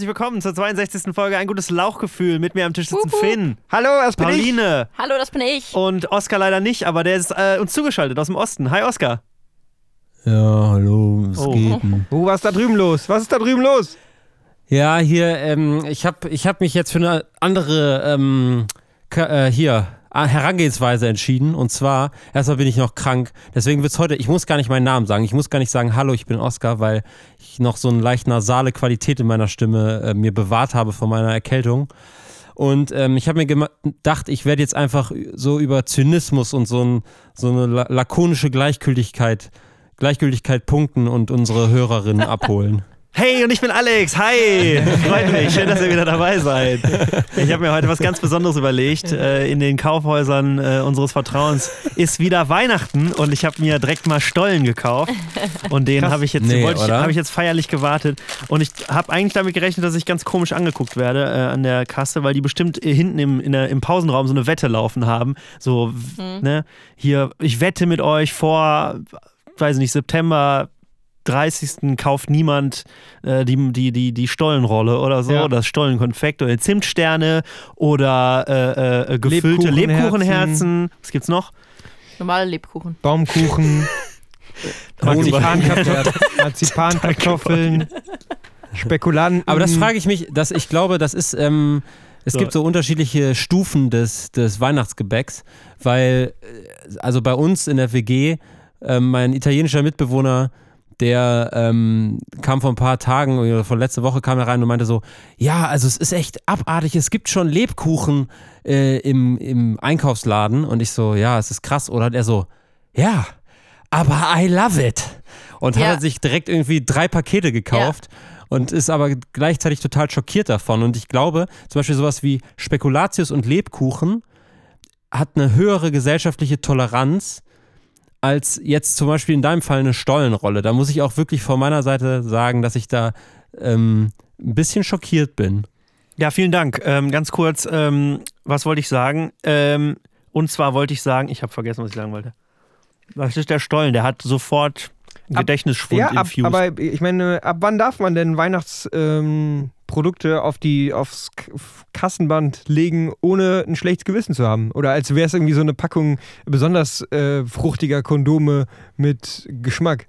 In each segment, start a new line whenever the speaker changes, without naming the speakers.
herzlich willkommen zur 62. Folge Ein gutes Lauchgefühl. Mit mir am Tisch sitzen. Finn,
Hallo, das bin ich.
Pauline
Hallo, das bin ich.
und Oskar leider nicht, aber der ist äh, uns zugeschaltet aus dem Osten. Hi Oskar.
Ja, hallo, was
Oh.
geht denn?
Oh, was ist da drüben los? Was ist da drüben los?
Ja, hier, ähm, ich habe ich hab mich jetzt für eine andere, ähm, äh, hier, Herangehensweise entschieden. Und zwar, erstmal bin ich noch krank. Deswegen wird's heute, ich muss gar nicht meinen Namen sagen. Ich muss gar nicht sagen, hallo, ich bin Oskar, weil ich noch so eine leicht nasale Qualität in meiner Stimme äh, mir bewahrt habe vor meiner Erkältung. Und ähm, ich habe mir gedacht, ich werde jetzt einfach so über Zynismus und so, ein, so eine la lakonische Gleichgültigkeit, Gleichgültigkeit punkten und unsere Hörerinnen abholen.
Hey, und ich bin Alex. Hi. Freut mich. Schön, dass ihr wieder dabei seid. Ich habe mir heute was ganz Besonderes überlegt. Äh, in den Kaufhäusern äh, unseres Vertrauens ist wieder Weihnachten und ich habe mir direkt mal Stollen gekauft. Und den habe ich, jetzt
Nee,
ich, hab ich jetzt feierlich gewartet. Und ich habe eigentlich damit gerechnet, dass ich ganz komisch angeguckt werde äh, an der Kasse, weil die bestimmt hinten im, in der, im Pausenraum so eine Wette laufen haben. So, ne, hier, ich wette mit euch vor, weiß nicht, September 30. kauft niemand äh, die, die, die, die Stollenrolle oder so,
Ja.
das Stollenkonfekt oder Zimtsterne oder äh, äh, gefüllte
Lebkuchenherzen.
Lebkuchenherzen. Was gibt's noch?
Normale Lebkuchen.
Baumkuchen, Marzipankartoffeln, Spekulanten.
Aber das frage ich mich, dass ich glaube, das ist, ähm, es
So.
gibt so unterschiedliche Stufen des, des Weihnachtsgebäcks, weil, äh, also bei uns in der WG, ähm, mein italienischer Mitbewohner, der ähm, kam vor ein paar Tagen oder vor letzte Woche kam er rein und meinte so, ja, also es ist echt abartig, es gibt schon Lebkuchen äh, im, im Einkaufsladen und ich so, ja, es ist krass, oder? Und er so, ja, aber I love it. Und
Ja.
hat er sich direkt irgendwie drei Pakete gekauft und ist aber gleichzeitig total schockiert davon. Und ich glaube, zum Beispiel sowas wie Spekulatius und Lebkuchen hat eine höhere gesellschaftliche Toleranz als jetzt zum Beispiel in deinem Fall eine Stollenrolle. Da muss ich auch wirklich von meiner Seite sagen, dass ich da ähm, ein bisschen schockiert bin.
Ja, vielen Dank. Ähm, ganz kurz, ähm, was wollte ich sagen? Ähm, und zwar wollte ich sagen, ich habe vergessen, was ich sagen wollte. Das ist der Stollen, der hat sofort
Ab-
Gedächtnisschwund
ja, ab,
infused.
aber ich meine, ab wann darf man denn Weihnachtsprodukte ähm, Produkte auf die, aufs Kassenband legen, ohne ein schlechtes Gewissen zu haben? Oder als wäre es irgendwie so eine Packung besonders äh, fruchtiger Kondome mit Geschmack.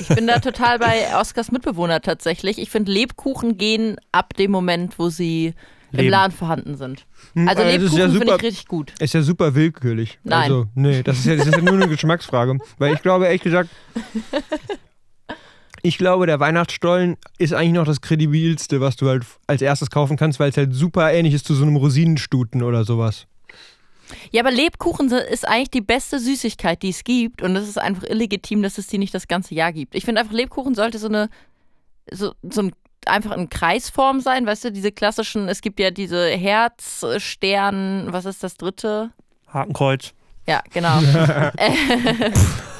Ich bin da total bei Oskars Mitbewohner tatsächlich. Ich finde, Lebkuchen gehen ab dem Moment, wo sie
Leben.
im Laden vorhanden sind.
Hm,
Also
ist
Lebkuchen
ja
finde ich richtig gut.
ist ja super willkürlich.
Nein.
Also, nee, das ist ja, das ist ja nur eine Geschmacksfrage. Weil ich glaube, ehrlich gesagt, ich glaube, der Weihnachtsstollen ist eigentlich noch das kredibilste, was du halt als erstes kaufen kannst, weil es halt super ähnlich ist zu so einem Rosinenstuten oder sowas.
Ja, aber Lebkuchen ist eigentlich die beste Süßigkeit, die es gibt. Und es ist einfach illegitim, dass es die nicht das ganze Jahr gibt. Ich finde einfach, Lebkuchen sollte so eine, so, so ein, einfach in Kreisform sein. Weißt du, diese klassischen, es gibt ja diese Herz, Stern, was ist das dritte?
Hakenkreuz.
Ja, genau.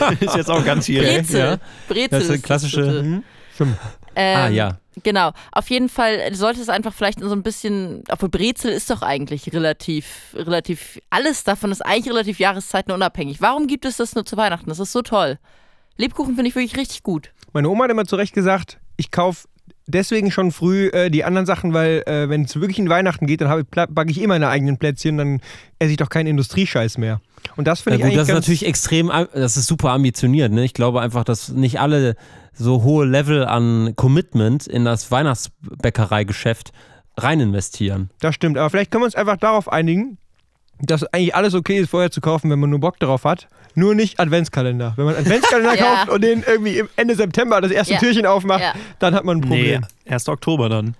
ist jetzt auch ganz viel.
Brezel.
ja.
Brezel
Das ist eine klassische-.
Mhm. Stimmt.
Ähm,
ah, ja.
Genau. Auf jeden Fall sollte es einfach vielleicht so ein bisschen, obwohl Brezel ist doch eigentlich relativ, relativ, alles davon ist eigentlich relativ jahreszeitenunabhängig. Warum gibt es das nur zu Weihnachten? Das ist so toll. Lebkuchen finde ich wirklich richtig gut.
Meine Oma hat immer zu Recht gesagt, ich kaufe deswegen schon früh äh, die anderen Sachen, weil äh, wenn es wirklich in Weihnachten geht, dann backe ich eh meine eigenen Plätzchen, dann esse ich doch keinen Industriescheiß mehr. Und das finde
Ja,
ich
gut, das ist natürlich extrem, das ist super ambitioniert. Ne? Ich glaube einfach, dass nicht alle so hohe Level an Commitment in das Weihnachtsbäckereigeschäft rein investieren.
Das stimmt, aber vielleicht können wir uns einfach darauf einigen, dass eigentlich alles okay ist, vorher zu kaufen, wenn man nur Bock darauf hat. Nur nicht Adventskalender. Wenn man Adventskalender
Ja.
kauft und den irgendwie im Ende September das erste
Ja.
Türchen aufmacht,
Ja.
dann hat man ein
Nee,
Problem.
1. Oktober dann.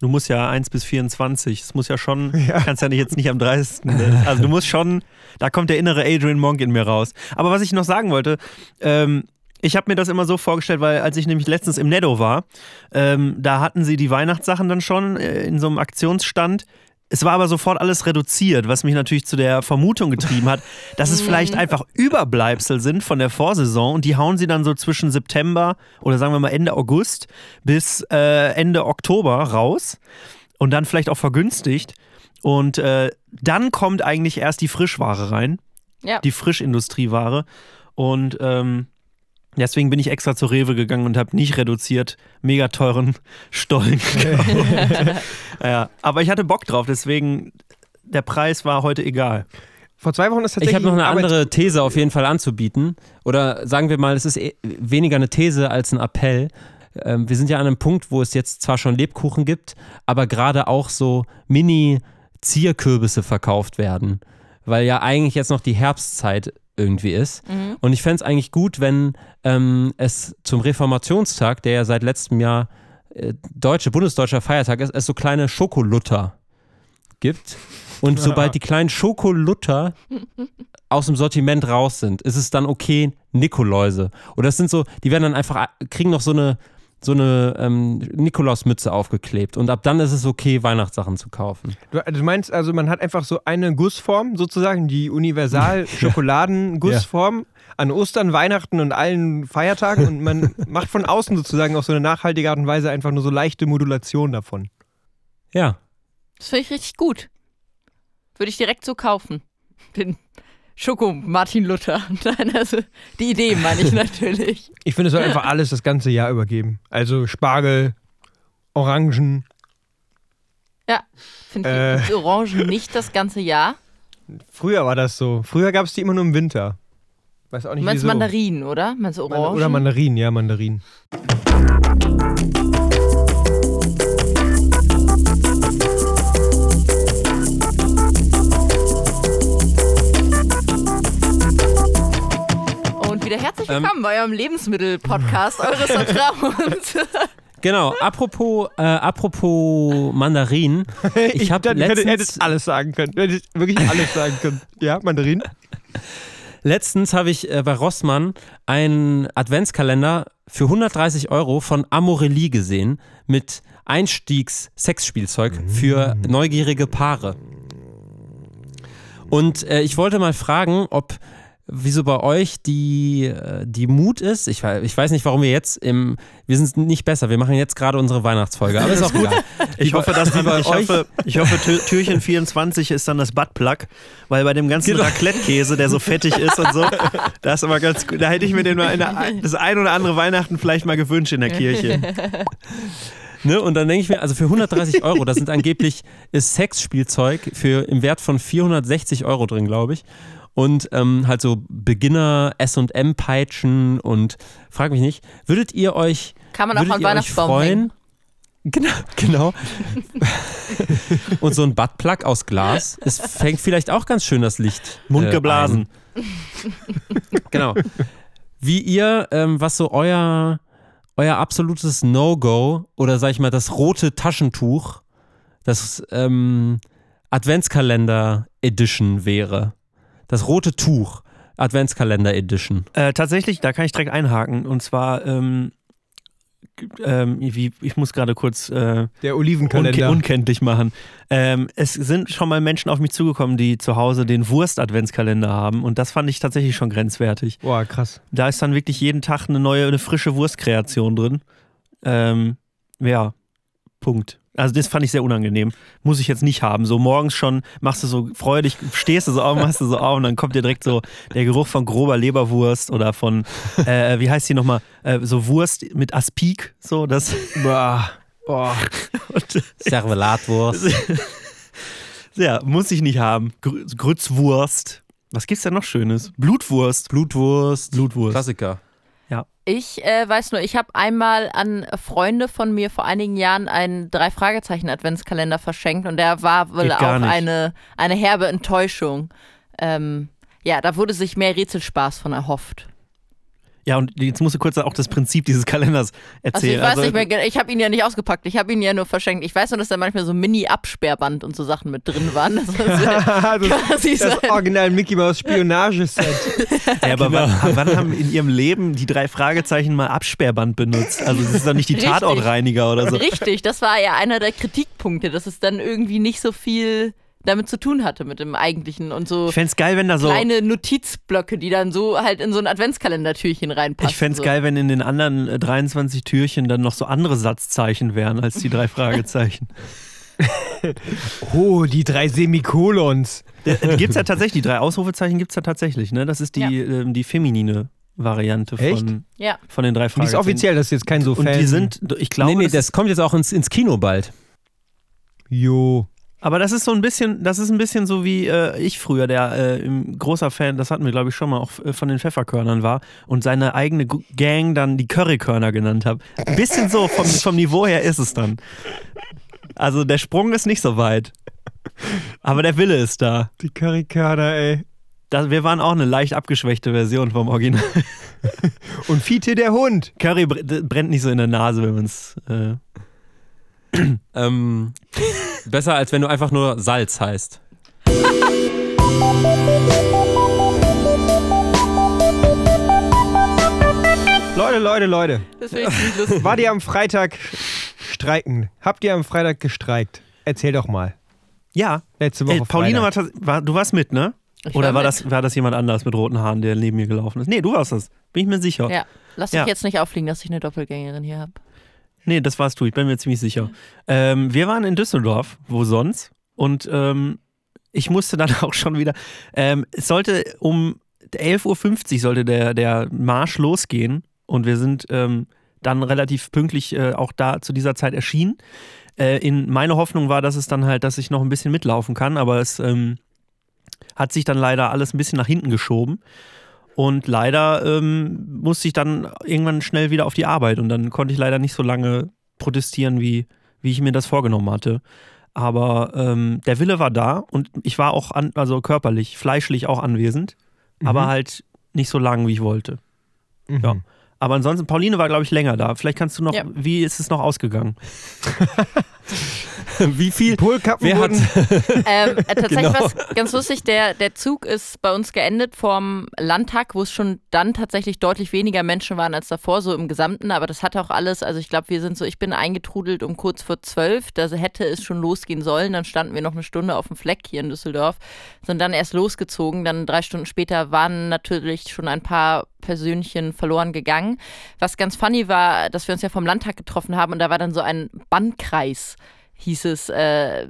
Du musst ja 1 bis 24. Es muss ja schon,
Ja.
kannst ja nicht jetzt nicht am 30. ne? Also du musst schon, da kommt der innere Adrian Monk in mir raus. Aber was ich noch sagen wollte, ähm, ich habe mir das immer so vorgestellt, weil als ich nämlich letztens im Netto war, ähm, da hatten sie die Weihnachtssachen dann schon äh, in so einem Aktionsstand. Es war aber sofort alles reduziert, was mich natürlich zu der Vermutung getrieben hat, dass es vielleicht einfach Überbleibsel sind von der Vorsaison und die hauen sie dann so zwischen September oder sagen wir mal Ende August bis äh, Ende Oktober raus und dann vielleicht auch vergünstigt. Und äh, dann kommt eigentlich erst die Frischware rein,
Ja.
die Frischindustrieware. Und ähm, Deswegen bin ich extra zur Rewe gegangen und habe nicht reduziert mega teuren Stollen gekauft. ja, aber ich hatte Bock drauf, deswegen der Preis war heute egal.
Vor zwei Wochen ist tatsächlich.
Ich habe noch eine
ein Arbeits-
andere These auf jeden Fall anzubieten. Oder sagen wir mal, es ist eh- weniger eine These als ein Appell. Ähm, wir sind ja an einem Punkt, wo es jetzt zwar schon Lebkuchen gibt, aber gerade auch so Mini-Zierkürbisse verkauft werden. Weil ja eigentlich jetzt noch die Herbstzeit irgendwie ist. Und ich fände es eigentlich gut, wenn ähm, es zum Reformationstag, der ja seit letztem Jahr äh, deutsche, bundesdeutscher Feiertag ist, es so kleine Schokolutter gibt. Und sobald die kleinen Schokolutter aus dem Sortiment raus sind, ist es dann okay, Nikoläuse. Oder das sind so, die werden dann einfach, kriegen noch so eine, so eine ähm, Nikolausmütze aufgeklebt. Und ab dann ist es okay, Weihnachtssachen zu kaufen.
Du, du meinst also, man hat einfach so eine Gussform, sozusagen, die Universal-Schokoladen-Gussform an Ostern, Weihnachten und allen Feiertagen und man macht von außen sozusagen auf so eine nachhaltige Art und Weise einfach nur so leichte Modulation davon.
Ja.
Das finde ich richtig gut. Würde ich direkt so kaufen. Den Schoko Martin Luther. Nein, also die Idee meine ich natürlich.
Ich finde, es soll einfach alles das ganze Jahr übergeben. Also Spargel, Orangen.
Ja, finde ich
Äh.
Orangen nicht das ganze Jahr.
Früher war das so. Früher gab es die immer nur im Winter. Weiß auch
Du
nicht
meinst
wieso.
Mandarinen, oder? Meinst du Orangen?
Oder Mandarinen, ja, Mandarinen.
Wieder herzlich
Ähm.
willkommen bei eurem Lebensmittel-Podcast eures Vertrauens.
Genau, apropos, äh, apropos Mandarinen. Ich habe
dann hätte,
letztens,
hättest alles sagen können. Du hättest wirklich alles sagen können. Ja, Mandarinen?
letztens habe ich äh, bei Rossmann einen Adventskalender für 130 Euro von Amorelie gesehen mit Einstiegs-Sexspielzeug für neugierige Paare. Und äh, ich wollte mal fragen, ob wieso bei euch die, äh, die Mut ist. Ich, ich weiß nicht, warum wir jetzt im. Wir sind nicht besser, wir machen jetzt gerade unsere Weihnachtsfolge, aber ist auch egal.
Ich hoffe, dass
wie bei
ich
euch-
hoffe, ich hoffe Tür- Türchen 24 ist dann das Buttplug, weil bei dem ganzen
Genau.
Raclette-Käse, der so fettig ist und so, das ist immer ganz gut. Da hätte ich mir den mal in der, das ein oder andere Weihnachten vielleicht mal gewünscht in der Kirche.
Ne? Und dann denke ich mir, also für 130 Euro, das sind angeblich ist Sexspielzeug für im Wert von 460 Euro drin, glaube ich. Und ähm, halt so Beginner SM-Peitschen und frag mich nicht, würdet ihr euch,
Kann man auch
würdet
an
ihr euch
Weihnachtsbaum
freuen? Genau, genau. und so ein Buttplug aus Glas, es fängt vielleicht auch ganz schön das Licht.
Mund
äh,
geblasen.
Ein. Genau. Wie ihr, ähm, was so euer, euer absolutes No-Go oder sag ich mal das rote Taschentuch, das ähm, Adventskalender Edition wäre. Das rote Tuch Adventskalender Edition.
Äh, tatsächlich, da kann ich direkt einhaken. Und zwar, ähm, ähm, wie, ich muss gerade kurz äh,
Der
unke
Olivenkalender.
unkenntlich machen. Ähm, es sind schon mal Menschen auf mich zugekommen, die zu Hause den Wurst-Adventskalender haben. Und das fand ich tatsächlich schon grenzwertig.
Boah, krass.
Da ist dann wirklich jeden Tag eine neue, eine frische Wurstkreation drin. Ähm, ja, Punkt. Also das fand ich sehr unangenehm. Muss ich jetzt nicht haben. So morgens schon machst du so freudig, stehst du so auf, machst du so auf und dann kommt dir direkt so der Geruch von grober Leberwurst oder von, äh, wie heißt die nochmal, äh, so Wurst mit Aspik, so das.
Boah. Boah.
Servelatwurst.
ja, muss ich nicht haben. Gr Grützwurst. Was gibt's denn noch Schönes? Blutwurst.
Blutwurst.
Blutwurst.
Klassiker.
Ich äh, weiß nur, ich habe einmal an Freunde von mir vor einigen Jahren einen Drei-Fragezeichen-Adventskalender verschenkt und der war wohl
Geht
auch eine, eine herbe Enttäuschung. Ähm, ja, da wurde sich mehr Rätselspaß von erhofft.
Ja, und jetzt musst du kurz auch das Prinzip dieses Kalenders
Also ich
erzählen.
weiß nicht mehr, ich habe ihn ja nicht ausgepackt, ich habe ihn ja nur verschenkt. Ich weiß nur, dass da manchmal so Mini-Absperrband und so Sachen mit drin waren. Das war so quasi
das
sein-
Original Mickey Mouse Spionageset.
Ja, aber
Genau.
wann, wann haben in ihrem Leben die drei Fragezeichen mal Absperrband benutzt? Also das ist doch nicht die
Richtig.
Tatortreiniger oder so.
Richtig, das war ja einer der Kritikpunkte, dass es dann irgendwie nicht so viel damit zu tun hatte mit dem eigentlichen und so
Ich fänd's geil, wenn da so.
kleine Notizblöcke, die dann so halt in so ein Adventskalendertürchen reinpassen.
Ich fänd's
so.
geil, wenn in den anderen äh, 23 Türchen dann noch so andere Satzzeichen wären als die drei Fragezeichen.
Oh, die drei Semikolons.
Äh, gibt's ja tatsächlich, die drei Ausrufezeichen gibt's ja tatsächlich, ne? Das ist die,
Ja.
ähm, die feminine Variante
Echt?
von,
Ja.
von den drei
Die ist offiziell, das ist jetzt kein so
Und
Fan.
die sind, ich glaube,
nee, nee,
das,
das kommt jetzt auch ins, ins Kino bald.
Jo.
Aber das ist so ein bisschen, das ist ein bisschen so wie äh, ich früher, der äh, im großer Fan, das hatten wir glaube ich schon mal auch äh, von den Pfefferkörnern war und seine eigene Gang dann die Currykörner genannt habe. Ein bisschen so vom, vom Niveau her ist es dann. Also der Sprung ist nicht so weit. Aber der Wille ist da.
Die Karikada, ey.
Das, wir waren auch eine leicht abgeschwächte Version vom Original.
Und Fiete der Hund.
Curry brennt nicht so in der Nase, wenn man es. Äh,
Ähm, besser als wenn du einfach nur Salz heißt.
Leute, Leute, Leute.
Das finde ich lustig.
Wart ihr am Freitag streiken? Habt ihr am Freitag gestreikt? Erzähl doch mal.
ja,
Letzte Woche
Ey, Pauline war, war. Du warst mit, ne?
Ich
Oder war
mit.
das, war das jemand anders mit roten Haaren, der neben mir gelaufen ist? Nee, du warst das. Bin ich mir sicher.
Ja. Lass dich
Ja.
jetzt nicht auffliegen, dass ich eine Doppelgängerin hier habe.
Nee, das warst du. Ich bin mir ziemlich sicher. Ähm, wir waren in Düsseldorf. Wo sonst? Und ähm, ich musste dann auch schon wieder. Ähm, es sollte um 11.50 Uhr sollte der, der Marsch losgehen. Und wir sind ähm, dann relativ pünktlich äh, auch da zu dieser Zeit erschienen. Äh, in meine Hoffnung war, dass es dann halt, dass ich noch ein bisschen mitlaufen kann, aber es ähm, hat sich dann leider alles ein bisschen nach hinten geschoben. Und leider ähm, musste ich dann irgendwann schnell wieder auf die Arbeit und dann konnte ich leider nicht so lange protestieren, wie, wie ich mir das vorgenommen hatte. Aber ähm, der Wille war da und ich war auch an, also körperlich, fleischlich auch anwesend, aber halt nicht so lang, wie ich wollte.
Mhm.
ja. Aber ansonsten, Pauline war, glaube ich, länger da. Vielleicht kannst du noch,
Ja.
wie ist es noch ausgegangen?
Wie viel?
Polkappen
Wer hat.
wurden
Ähm, äh, tatsächlich
Genau.
was ganz lustig, der, der Zug ist bei uns geendet vorm Landtag, wo es schon dann tatsächlich deutlich weniger Menschen waren als davor, so im Gesamten, aber das hatte auch alles, also ich glaube, wir sind so, ich bin eingetrudelt um kurz vor zwölf, da hätte es schon losgehen sollen, dann standen wir noch eine Stunde auf dem Fleck hier in Düsseldorf, sind dann erst losgezogen, dann drei Stunden später waren natürlich schon ein paar Persönchen verloren gegangen. Was ganz funny war, dass wir uns ja vom Landtag getroffen haben und da war dann so ein Bannkreis hieß es, äh,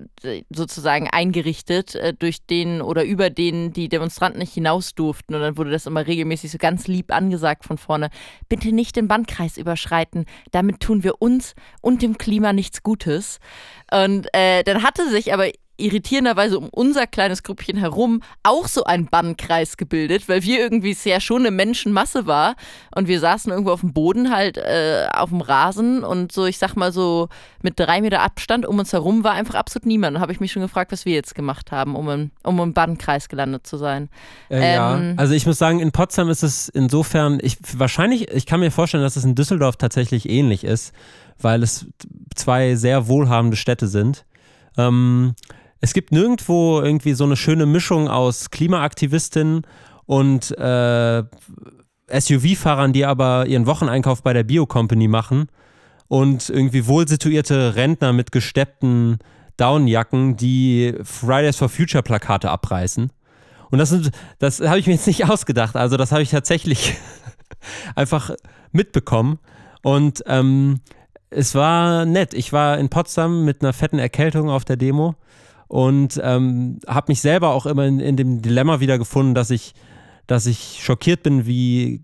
sozusagen eingerichtet, äh, durch den oder über den die Demonstranten nicht hinaus durften. Und dann wurde das immer regelmäßig so ganz lieb angesagt von vorne. Bitte nicht den Bandkreis überschreiten. Damit tun wir uns und dem Klima nichts Gutes. Und äh, dann hatte sich aber irritierenderweise um unser kleines Grüppchen herum auch so ein Bannkreis gebildet, weil wir irgendwie es ja schon eine Menschenmasse war und wir saßen irgendwo auf dem Boden halt äh, auf dem Rasen und so, ich sag mal so mit drei Meter Abstand um uns herum war einfach absolut niemand. Da habe ich mich schon gefragt, was wir jetzt gemacht haben, um im, um im Bannkreis gelandet zu sein.
Äh, ja,
Ähm,
also ich muss sagen, in Potsdam ist es insofern, ich wahrscheinlich, ich kann mir vorstellen, dass es in Düsseldorf tatsächlich ähnlich ist, weil es zwei sehr wohlhabende Städte sind. Ähm, es gibt nirgendwo irgendwie so eine schöne Mischung aus Klimaaktivistinnen und äh, SUV-Fahrern, die aber ihren Wocheneinkauf bei der Bio-Company machen und irgendwie wohlsituierte Rentner mit gesteppten Downjacken, die Fridays for Future Plakate abreißen. Und das, das habe ich mir jetzt nicht ausgedacht. Also das habe ich tatsächlich einfach mitbekommen. Und ähm, es war nett. Ich war in Potsdam mit einer fetten Erkältung auf der Demo und ähm, habe mich selber auch immer in, in dem Dilemma wiedergefunden, dass ich, dass ich schockiert bin, wie,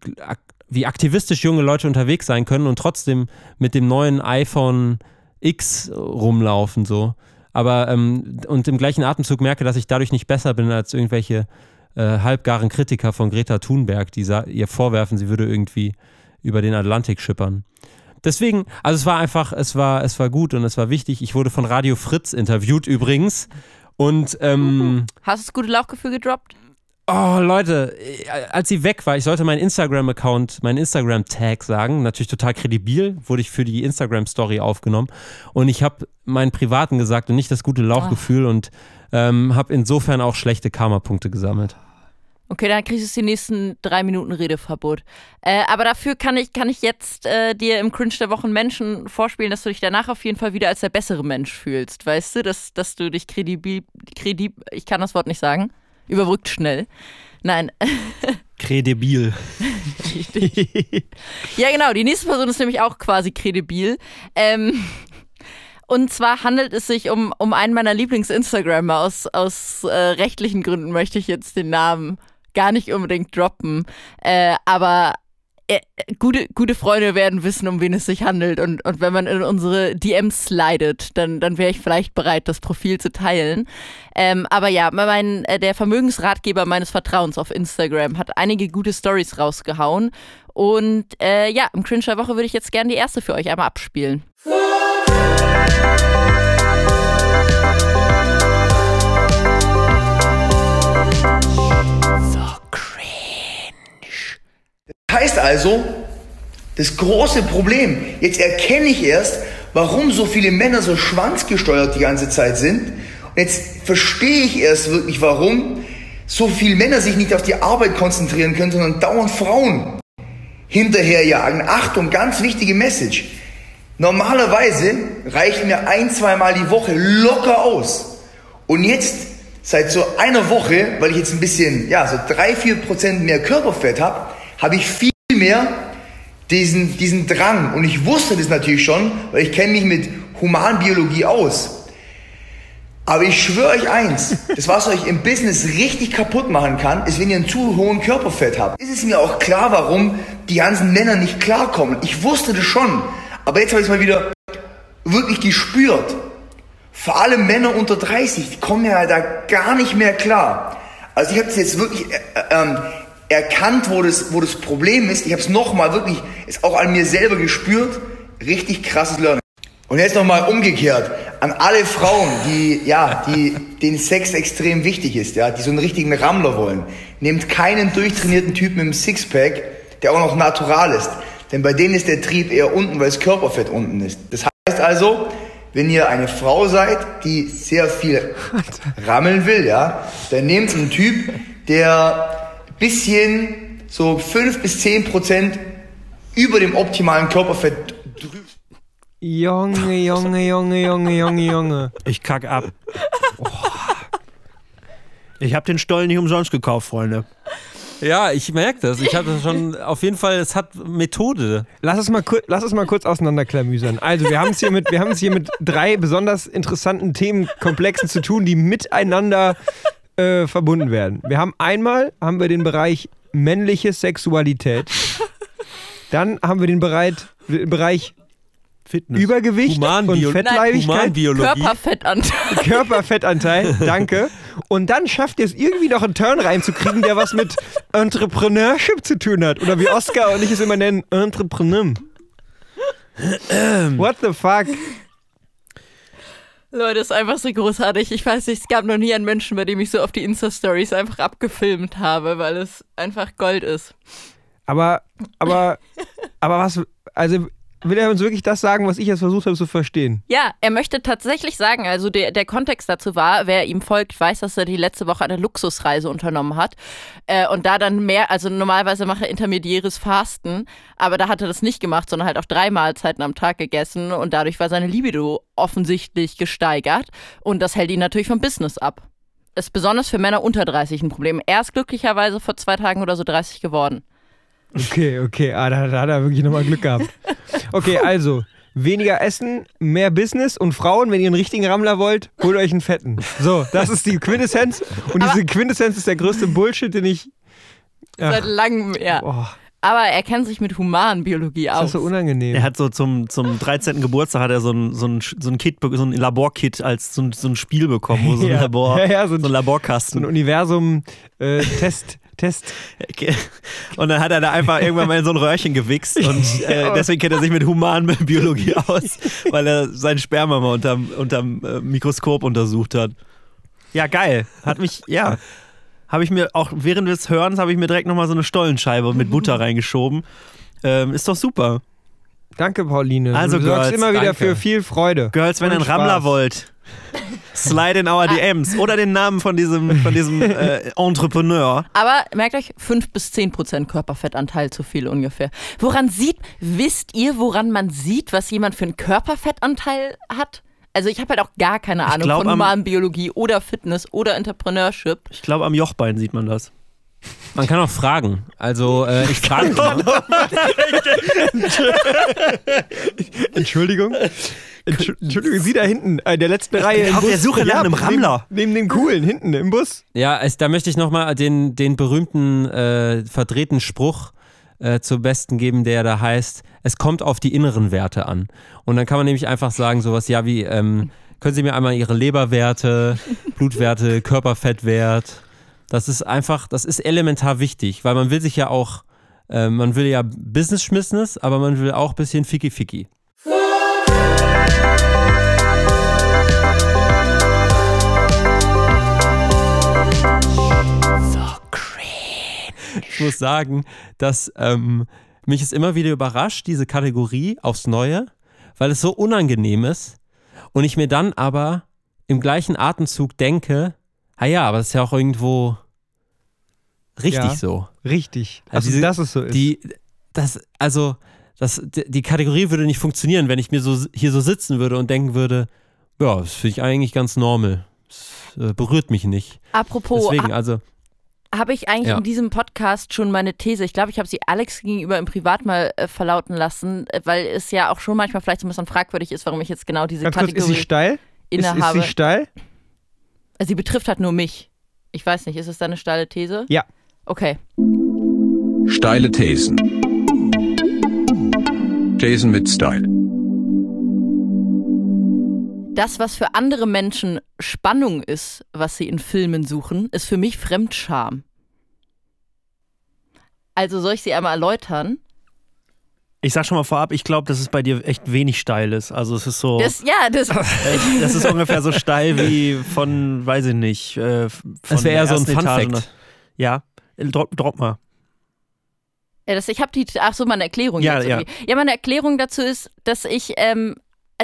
wie aktivistisch junge Leute unterwegs sein können und trotzdem mit dem neuen iPhone X rumlaufen so. Aber ähm, und im gleichen Atemzug merke, dass ich dadurch nicht besser bin als irgendwelche äh, halbgaren Kritiker von Greta Thunberg, die ihr vorwerfen, sie würde irgendwie über den Atlantik schippern. Deswegen, also es war einfach, es war, es war gut und es war wichtig. Ich wurde von Radio Fritz interviewt übrigens. Und ähm,
Hast du das gute Lauchgefühl gedroppt?
Oh, Leute, äh, als sie weg war, ich sollte meinen Instagram-Account, meinen Instagram-Tag sagen, natürlich total kredibil, wurde ich für die Instagram-Story aufgenommen und ich habe meinen Privaten gesagt und nicht das gute Lauchgefühl und ähm, habe insofern auch schlechte Karma-Punkte gesammelt.
Okay, dann kriegst du die nächsten drei Minuten Redeverbot. Äh, aber dafür kann ich, kann ich jetzt äh, dir im Cringe der Wochen Menschen vorspielen, dass du dich danach auf jeden Fall wieder als der bessere Mensch fühlst. Weißt du, dass, dass du dich kredibil, kredib, ich kann das Wort nicht sagen, überbrückt schnell. Nein,
Kredibil.
Ja, genau. Die nächste Person ist nämlich auch quasi kredibil. Ähm, und zwar handelt es sich um, um einen meiner Lieblings-Instagrammer. Aus, aus äh, rechtlichen Gründen möchte ich jetzt den Namen gar nicht unbedingt droppen. Äh, aber äh, gute, gute Freunde werden wissen, um wen es sich handelt. Und, und wenn man in unsere DMs slidet, dann, dann wäre ich vielleicht bereit, das Profil zu teilen. Ähm, aber ja, mein, äh, der Vermögensratgeber meines Vertrauens auf Instagram hat einige gute Stories rausgehauen. Und äh, ja, im Cringe der Woche würde ich jetzt gerne die erste für euch einmal abspielen.
Heißt also, das große Problem, jetzt erkenne ich erst, warum so viele Männer so schwanzgesteuert die ganze Zeit sind. Und jetzt verstehe ich erst wirklich, warum so viele Männer sich nicht auf die Arbeit konzentrieren können, sondern dauernd Frauen hinterherjagen. Achtung, ganz wichtige Message. Normalerweise reicht mir ein, zweimal die Woche locker aus. Und jetzt, seit so einer Woche, weil ich jetzt ein bisschen, ja, so drei, vier Prozent mehr Körperfett habe, habe ich viel mehr diesen, diesen Drang. Und ich wusste das natürlich schon, weil ich kenne mich mit Humanbiologie aus. Aber ich schwöre euch eins, das was euch im Business richtig kaputt machen kann, ist, wenn ihr einen zu hohen Körperfett habt. Ist es mir auch klar, warum die ganzen Männer nicht klarkommen. Ich wusste das schon, aber jetzt habe ich es mal wieder wirklich gespürt. Vor allem Männer unter 30, die kommen ja da gar nicht mehr klar. Also ich habe es jetzt wirklich äh, ähm, erkannt, wo das, wo das Problem ist. Ich habe es nochmal wirklich, ist auch an mir selber gespürt. Richtig krasses Learning. Und jetzt nochmal umgekehrt an alle Frauen, die ja, die den Sex extrem wichtig ist, ja, die so einen richtigen Rammler wollen. Nehmt keinen durchtrainierten Typen im Sixpack, der auch noch natural ist, denn bei denen ist der Trieb eher unten, weil das Körperfett unten ist. Das heißt also, wenn ihr eine Frau seid, die sehr viel rammeln will, ja, dann nehmt einen Typ, der bisschen so fünf bis zehn Prozent über dem optimalen Körperfett drüber
Junge, Junge, Junge, Junge, Junge, Junge.
Ich kack ab. Ich habe den Stollen nicht umsonst gekauft, Freunde.
Ja, ich merke das. Ich habe das schon auf jeden Fall, es hat Methode.
Lass es mal, kur- lass es mal kurz auseinanderklamüsern. Also, wir haben es hier, mit- wir haben es hier mit drei besonders interessanten Themenkomplexen zu tun, die miteinander äh, verbunden werden. Wir haben einmal haben wir den Bereich männliche Sexualität. Dann haben wir den, Bereich
Fitness.
Übergewicht und
Humanbio-
Fettleibigkeit.
Humanbiologie.
Körperfettanteil.
Körperfettanteil, danke. Und dann schafft ihr es irgendwie noch einen Turn reinzukriegen, der was mit Entrepreneurship zu tun hat. Oder wie Oscar und ich es immer nennen, Entrepreneur. What the fuck?
Leute, ist einfach so großartig. Ich weiß nicht, es gab noch nie einen Menschen, bei dem ich so auf die Insta-Stories einfach abgefilmt habe, weil es einfach Gold ist.
Aber, aber, aber was, also will er uns wirklich das sagen, was ich jetzt versucht habe zu verstehen?
Ja, er möchte tatsächlich sagen, also der, der Kontext dazu war, wer ihm folgt, weiß, dass er die letzte Woche eine Luxusreise unternommen hat äh, und da dann mehr, also normalerweise mache er intermediäres Fasten, aber da hat er das nicht gemacht, sondern halt auch drei Mahlzeiten am Tag gegessen und dadurch war seine Libido offensichtlich gesteigert und das hält ihn natürlich vom Business ab. Ist besonders für Männer unter 30 ein Problem. Er ist glücklicherweise vor zwei Tagen oder so 30 geworden.
Okay, okay, ah, da, da hat er wirklich nochmal Glück gehabt. Okay, also, weniger Essen, mehr Business und Frauen, wenn ihr einen richtigen Rammler wollt, holt euch einen fetten. So, das ist die Quintessenz. Und diese Quintessenz ist der größte Bullshit, den ich.
Seit
Ach,
langem, ja.
oh,
Aber er kennt sich mit Humanbiologie
ist das
aus.
so unangenehm.
Er hat so zum, zum 13. Geburtstag hat er so ein, so ein, so ein Kit, so ein Laborkit als so ein, so ein Spiel bekommen, wo so ein
Ja.
Labor,
Ja, ja, so
so
ein-
ein
so ein
Laborkasten.
Universum-Test. Test.
Und dann hat er da einfach irgendwann mal in so ein Röhrchen gewichst und äh, deswegen kennt er sich mit Humanbiologie aus, weil er sein Sperma mal unterm, unterm äh, Mikroskop untersucht hat. Ja, geil. Hat mich, ja. Habe ich mir auch während des Hörens habe ich mir direkt nochmal so eine Stollenscheibe mit Butter reingeschoben. Ähm, ist doch super.
Danke, Pauline.
Also,
du sorgst
Girls,
immer wieder
danke.
für viel Freude.
Girls, wenn ihr einen Rammler wollt, slide in our DMs oder den Namen von diesem, von diesem äh, Entrepreneur.
Aber merkt euch, 5 bis 10 Prozent Körperfettanteil zu viel ungefähr. Woran sieht, wisst ihr, woran man sieht, was jemand für einen Körperfettanteil hat? Also ich habe halt auch gar keine Ahnung
glaub,
von
am-
Humanbiologie oder Fitness oder Entrepreneurship.
Ich glaube, am Jochbein sieht man das.
Man kann auch fragen. Also äh, ich frage mal.
Entschuldigung. Entschu- Entschuldigung, Sie da hinten, äh, in der letzten Reihe. im
Auf der. Suche nach einem Rammler.
Neben, neben dem Coolen, hinten im Bus.
Ja, es, da möchte ich nochmal den, den berühmten äh, verdrehten Spruch äh, zum Besten geben, der da heißt, es kommt auf die inneren Werte an. Und dann kann man nämlich einfach sagen, sowas, ja, wie, ähm, können Sie mir einmal Ihre Leberwerte, Blutwerte, Körperfettwert, das ist einfach, das ist elementar wichtig, weil man will sich ja auch, äh, man will ja Business-Schmissness, aber man will auch ein bisschen Ficky-Ficky. Ich muss sagen, dass ähm, mich es immer wieder überrascht, diese Kategorie aufs Neue, weil es so unangenehm ist und ich mir dann aber im gleichen Atemzug denke, ah ja, aber das ist ja auch irgendwo richtig
Ja.
so.
Richtig.
Also
Also,
diese-
dass es so ist.
Die, das, also, das, die Kategorie würde nicht funktionieren, wenn ich mir so hier so sitzen würde und denken würde, ja, das finde ich eigentlich ganz normal. Das äh, berührt mich nicht.
Apropos,
Deswegen, also,
habe ich eigentlich
Ja.
in diesem Podcast schon meine These, ich glaube, ich habe sie Alex gegenüber im Privat mal äh, verlauten lassen, äh, weil es ja auch schon manchmal vielleicht so ein bisschen fragwürdig ist, warum ich jetzt genau diese
Ganz kurz, ist
Kategorie
sie steil? Ist, ist
innehabe.
sie steil?
Sie betrifft halt nur mich. Ich weiß nicht, ist es da eine steile These?
Ja.
Okay.
Steile Thesen. Thesen mit Style.
Das, was für andere Menschen Spannung ist, was sie in Filmen suchen, ist für mich Fremdscham. Also soll ich sie einmal erläutern?
Ich sag schon mal vorab, ich glaube, dass es bei dir echt wenig steil ist. Also es ist so,
Das, ja, das,
echt, das ist ungefähr so steil wie von, weiß ich nicht, äh, von
das wäre eher so ein Fun Fact.
nach- Ja, drop, drop mal.
Ja, das, ich habe die, ach so, meine Erklärung
Ja,
dazu.
ja.
ja, meine Erklärung dazu ist, dass ich, ähm,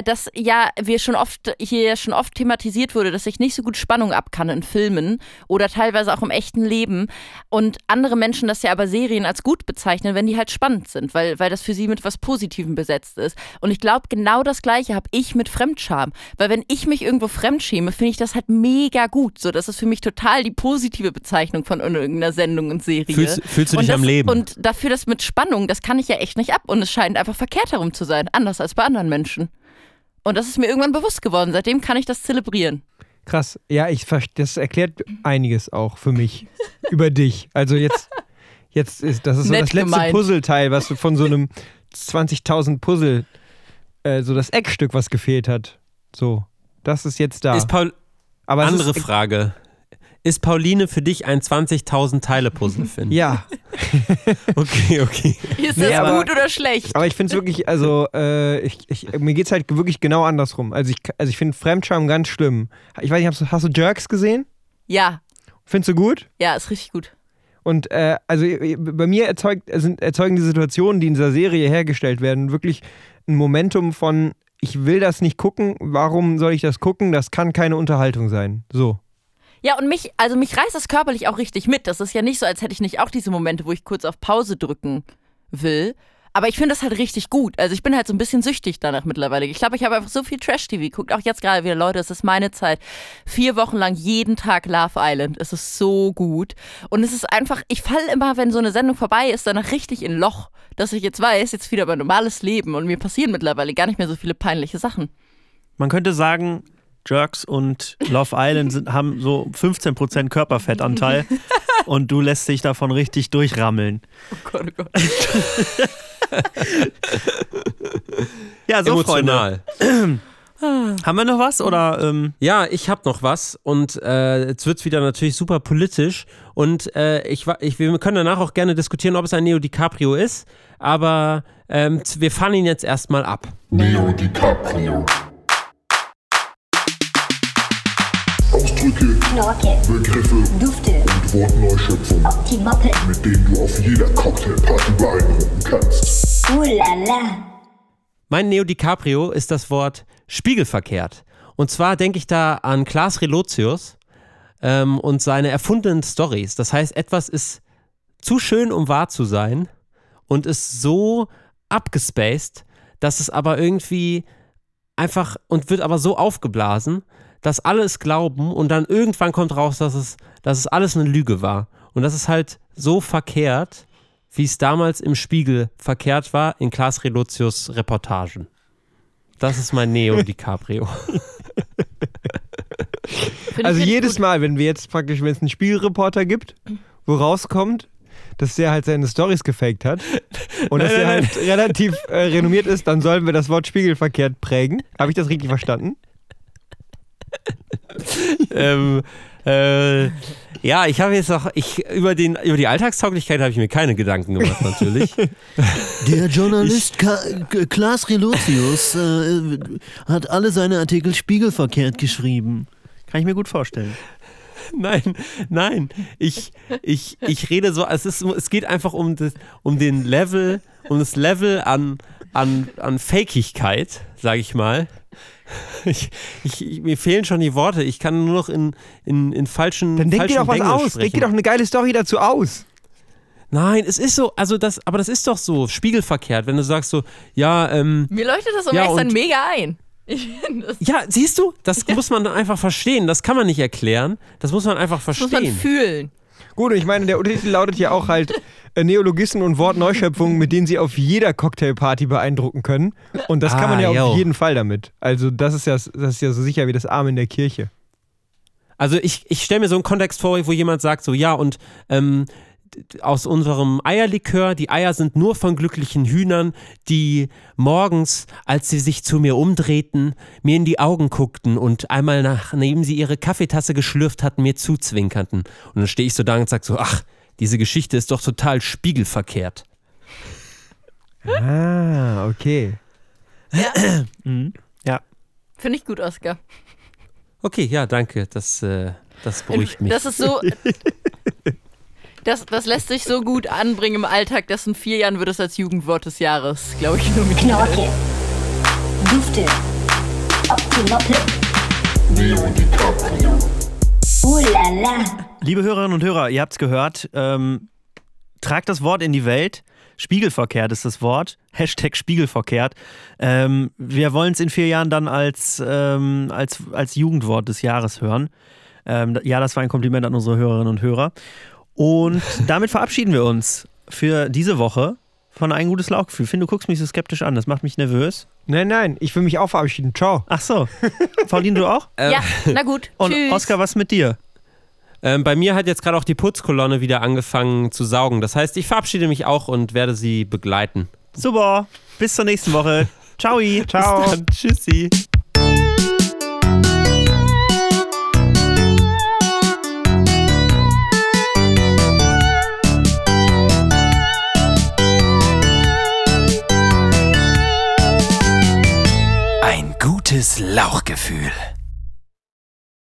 dass ja wir schon oft hier schon oft thematisiert wurde, dass ich nicht so gut Spannung ab kann in Filmen oder teilweise auch im echten Leben und andere Menschen das ja aber Serien als gut bezeichnen, wenn die halt spannend sind, weil, weil das für sie mit was Positivem besetzt ist. Und ich glaube, genau das Gleiche habe ich mit Fremdscham, weil wenn ich mich irgendwo fremdschäme, finde ich das halt mega gut. So, das ist für mich total die positive Bezeichnung von irgendeiner Sendung und Serie.
Fühlst, fühlst du dich
das,
am Leben?
Und dafür das mit Spannung, das kann ich ja echt nicht ab. Und es scheint einfach verkehrt herum zu sein, anders als bei anderen Menschen. Und das ist mir irgendwann bewusst geworden. Seitdem kann ich das zelebrieren.
Krass. Ja, ich das erklärt einiges auch für mich über dich. Also jetzt, jetzt ist das ist so
Nett
das letzte
gemeint.
Puzzleteil, was du von so einem 20.000 Puzzle, äh, so das Eckstück, was gefehlt hat. So, das ist jetzt da.
ist Paul,
Aber
andere
ist,
Frage. Ist Pauline für dich ein 20.000 Teile Puzzle Fan?
Ja,
Okay, okay.
Ist
Nee,
das
aber-
gut oder schlecht?
aber ich finde es wirklich, also äh, ich, ich, mir geht es halt wirklich genau andersrum. Also ich, also ich finde Fremdscham ganz schlimm. Ich weiß nicht, hast du, hast du Jerks gesehen?
Ja,
Findest du gut?
ja, ist richtig gut.
Und äh, also äh, bei mir erzeugt, sind, erzeugen die Situationen, die in dieser Serie hergestellt werden, wirklich ein Momentum von, ich will das nicht gucken, warum soll ich das gucken? Das kann keine Unterhaltung sein. So.
Ja, und mich, also mich reißt das körperlich auch richtig mit. Das ist ja nicht so, als hätte ich nicht auch diese Momente, wo ich kurz auf Pause drücken will. Aber ich finde das halt richtig gut. Also ich bin halt so ein bisschen süchtig danach mittlerweile. Ich glaube, ich habe einfach so viel Trash-TV geguckt. Auch jetzt gerade wieder, Leute, es ist meine Zeit. Vier Wochen lang jeden Tag Love Island. Es ist so gut. Und es ist einfach, ich falle immer, wenn so eine Sendung vorbei ist, danach richtig in Loch, dass ich jetzt weiß, jetzt wieder mein normales Leben. Und mir passieren mittlerweile gar nicht mehr so viele peinliche Sachen.
Man könnte sagen, Jerks und Love Island sind, haben so 15% Körperfettanteil und du lässt dich davon richtig durchrammeln.
Oh Gott, oh Gott.
Ja, so
Emotional.
Freunde. Haben wir noch was oder ähm,
Ja, ich habe noch was und äh, jetzt wird's wieder natürlich super politisch und äh, ich, ich, wir können danach auch gerne diskutieren, ob es ein Neo DiCaprio ist, aber ähm, wir fahren ihn jetzt erstmal ab.
Neo DiCaprio. Ausdrücke,
Knorke,
Begriffe
Dufte,
und Wortneuschöpfungen,
die Moppe,
mit denen du auf jeder Cocktailparty beeindrucken kannst.
uh la la.
Mein Neo DiCaprio ist das Wort spiegelverkehrt. Und zwar denke ich da an Klaas Relotius ähm, und seine erfundenen Stories. Das heißt, etwas ist zu schön, um wahr zu sein und ist so abgespaced, dass es aber irgendwie einfach und wird aber so aufgeblasen, dass alle es glauben und dann irgendwann kommt raus, dass es, dass es alles eine Lüge war. Und das ist halt so verkehrt, wie es damals im Spiegel verkehrt war in Klaas Relotius Reportagen. Das ist mein Neo DiCaprio.
Also jedes
gut.
Mal, wenn wir jetzt praktisch, wenn es einen Spielreporter gibt, wo rauskommt, dass der halt seine Stories gefaked hat und dass
Nein,
der
nein,
halt relativ äh, renommiert ist, dann sollen wir das Wort spiegelverkehrt prägen. Habe ich das richtig verstanden?
ähm, äh, ja, ich habe jetzt noch, ich, über, den, über die Alltagstauglichkeit habe ich mir keine Gedanken gemacht, natürlich.
Der Journalist K- Klaas Relotius äh, hat alle seine Artikel spiegelverkehrt geschrieben.
Kann ich mir gut vorstellen.
Nein, nein. Ich, ich, ich rede so, es, ist, es geht einfach um, das, um den Level, um das Level an, an, an Fakigkeit, sage ich mal. Ich, ich, ich, mir fehlen schon die Worte. Ich kann nur noch in, in, in falschen
Dann denk
falschen
dir doch was
Denglisch
aus.
Sprechen.
Denk dir doch eine geile Story dazu aus.
Nein, es ist so, also das, aber das ist doch so spiegelverkehrt, wenn du sagst so, ja, ähm,
Mir leuchtet das um
Ja, und-
mega ein.
Ja, siehst du, das muss man dann einfach verstehen. Das kann man nicht erklären. Das muss man einfach
das muss man
verstehen.
fühlen.
Gut, und ich meine, der Untertitel lautet ja auch halt äh, Neologisten und Wortneuschöpfungen, mit denen sie auf jeder Cocktailparty beeindrucken können. Und das kann man
Ah,
ja auf
yo.
jeden Fall damit. Also das ist ja, das ist ja so sicher wie das Arm in der Kirche.
Also ich, ich stelle mir so einen Kontext vor, wo jemand sagt so, ja, und ähm, aus unserem Eierlikör, die Eier sind nur von glücklichen Hühnern, die morgens, als sie sich zu mir umdrehten, mir in die Augen guckten und einmal nachdem sie ihre Kaffeetasse geschlürft hatten, mir zuzwinkerten. Und dann stehe ich so da und sage so, ach, diese Geschichte ist doch total spiegelverkehrt.
Ah, okay.
Finde ich gut, Oskar.
Okay, ja, danke, das, äh, das beruhigt mich.
Das ist so. Das, das lässt sich so gut anbringen im Alltag, dass in vier Jahren wird es als Jugendwort des Jahres, glaube ich, nominiert.
Knorke. Dufte. Optimoppe.
Neo DiCaprio.
Oh la la.
Liebe Hörerinnen und Hörer, ihr habt es gehört. Ähm, tragt das Wort in die Welt. Spiegelverkehrt ist das Wort. Hashtag Spiegelverkehrt. Ähm, wir wollen es in vier Jahren dann als, ähm, als, als Jugendwort des Jahres hören. Ähm, ja, das war ein Kompliment an unsere Hörerinnen und Hörer. Und damit verabschieden wir uns für diese Woche von ein gutes Lauchgefühl. Finn, du guckst mich so skeptisch an. Das macht mich nervös.
Nein, nein, ich will mich auch verabschieden. Ciao.
Ach so. Pauline, du auch?
Ja, na gut.
Und
Tschüss.
Oskar, was mit dir?
Ähm, bei mir hat jetzt gerade auch die Putzkolonne wieder angefangen zu saugen. Das heißt, ich verabschiede mich auch und werde sie begleiten.
Super. Bis zur nächsten Woche. Ciao.
Ciao.
Bis dann. Tschüssi.
Gutes Lauchgefühl.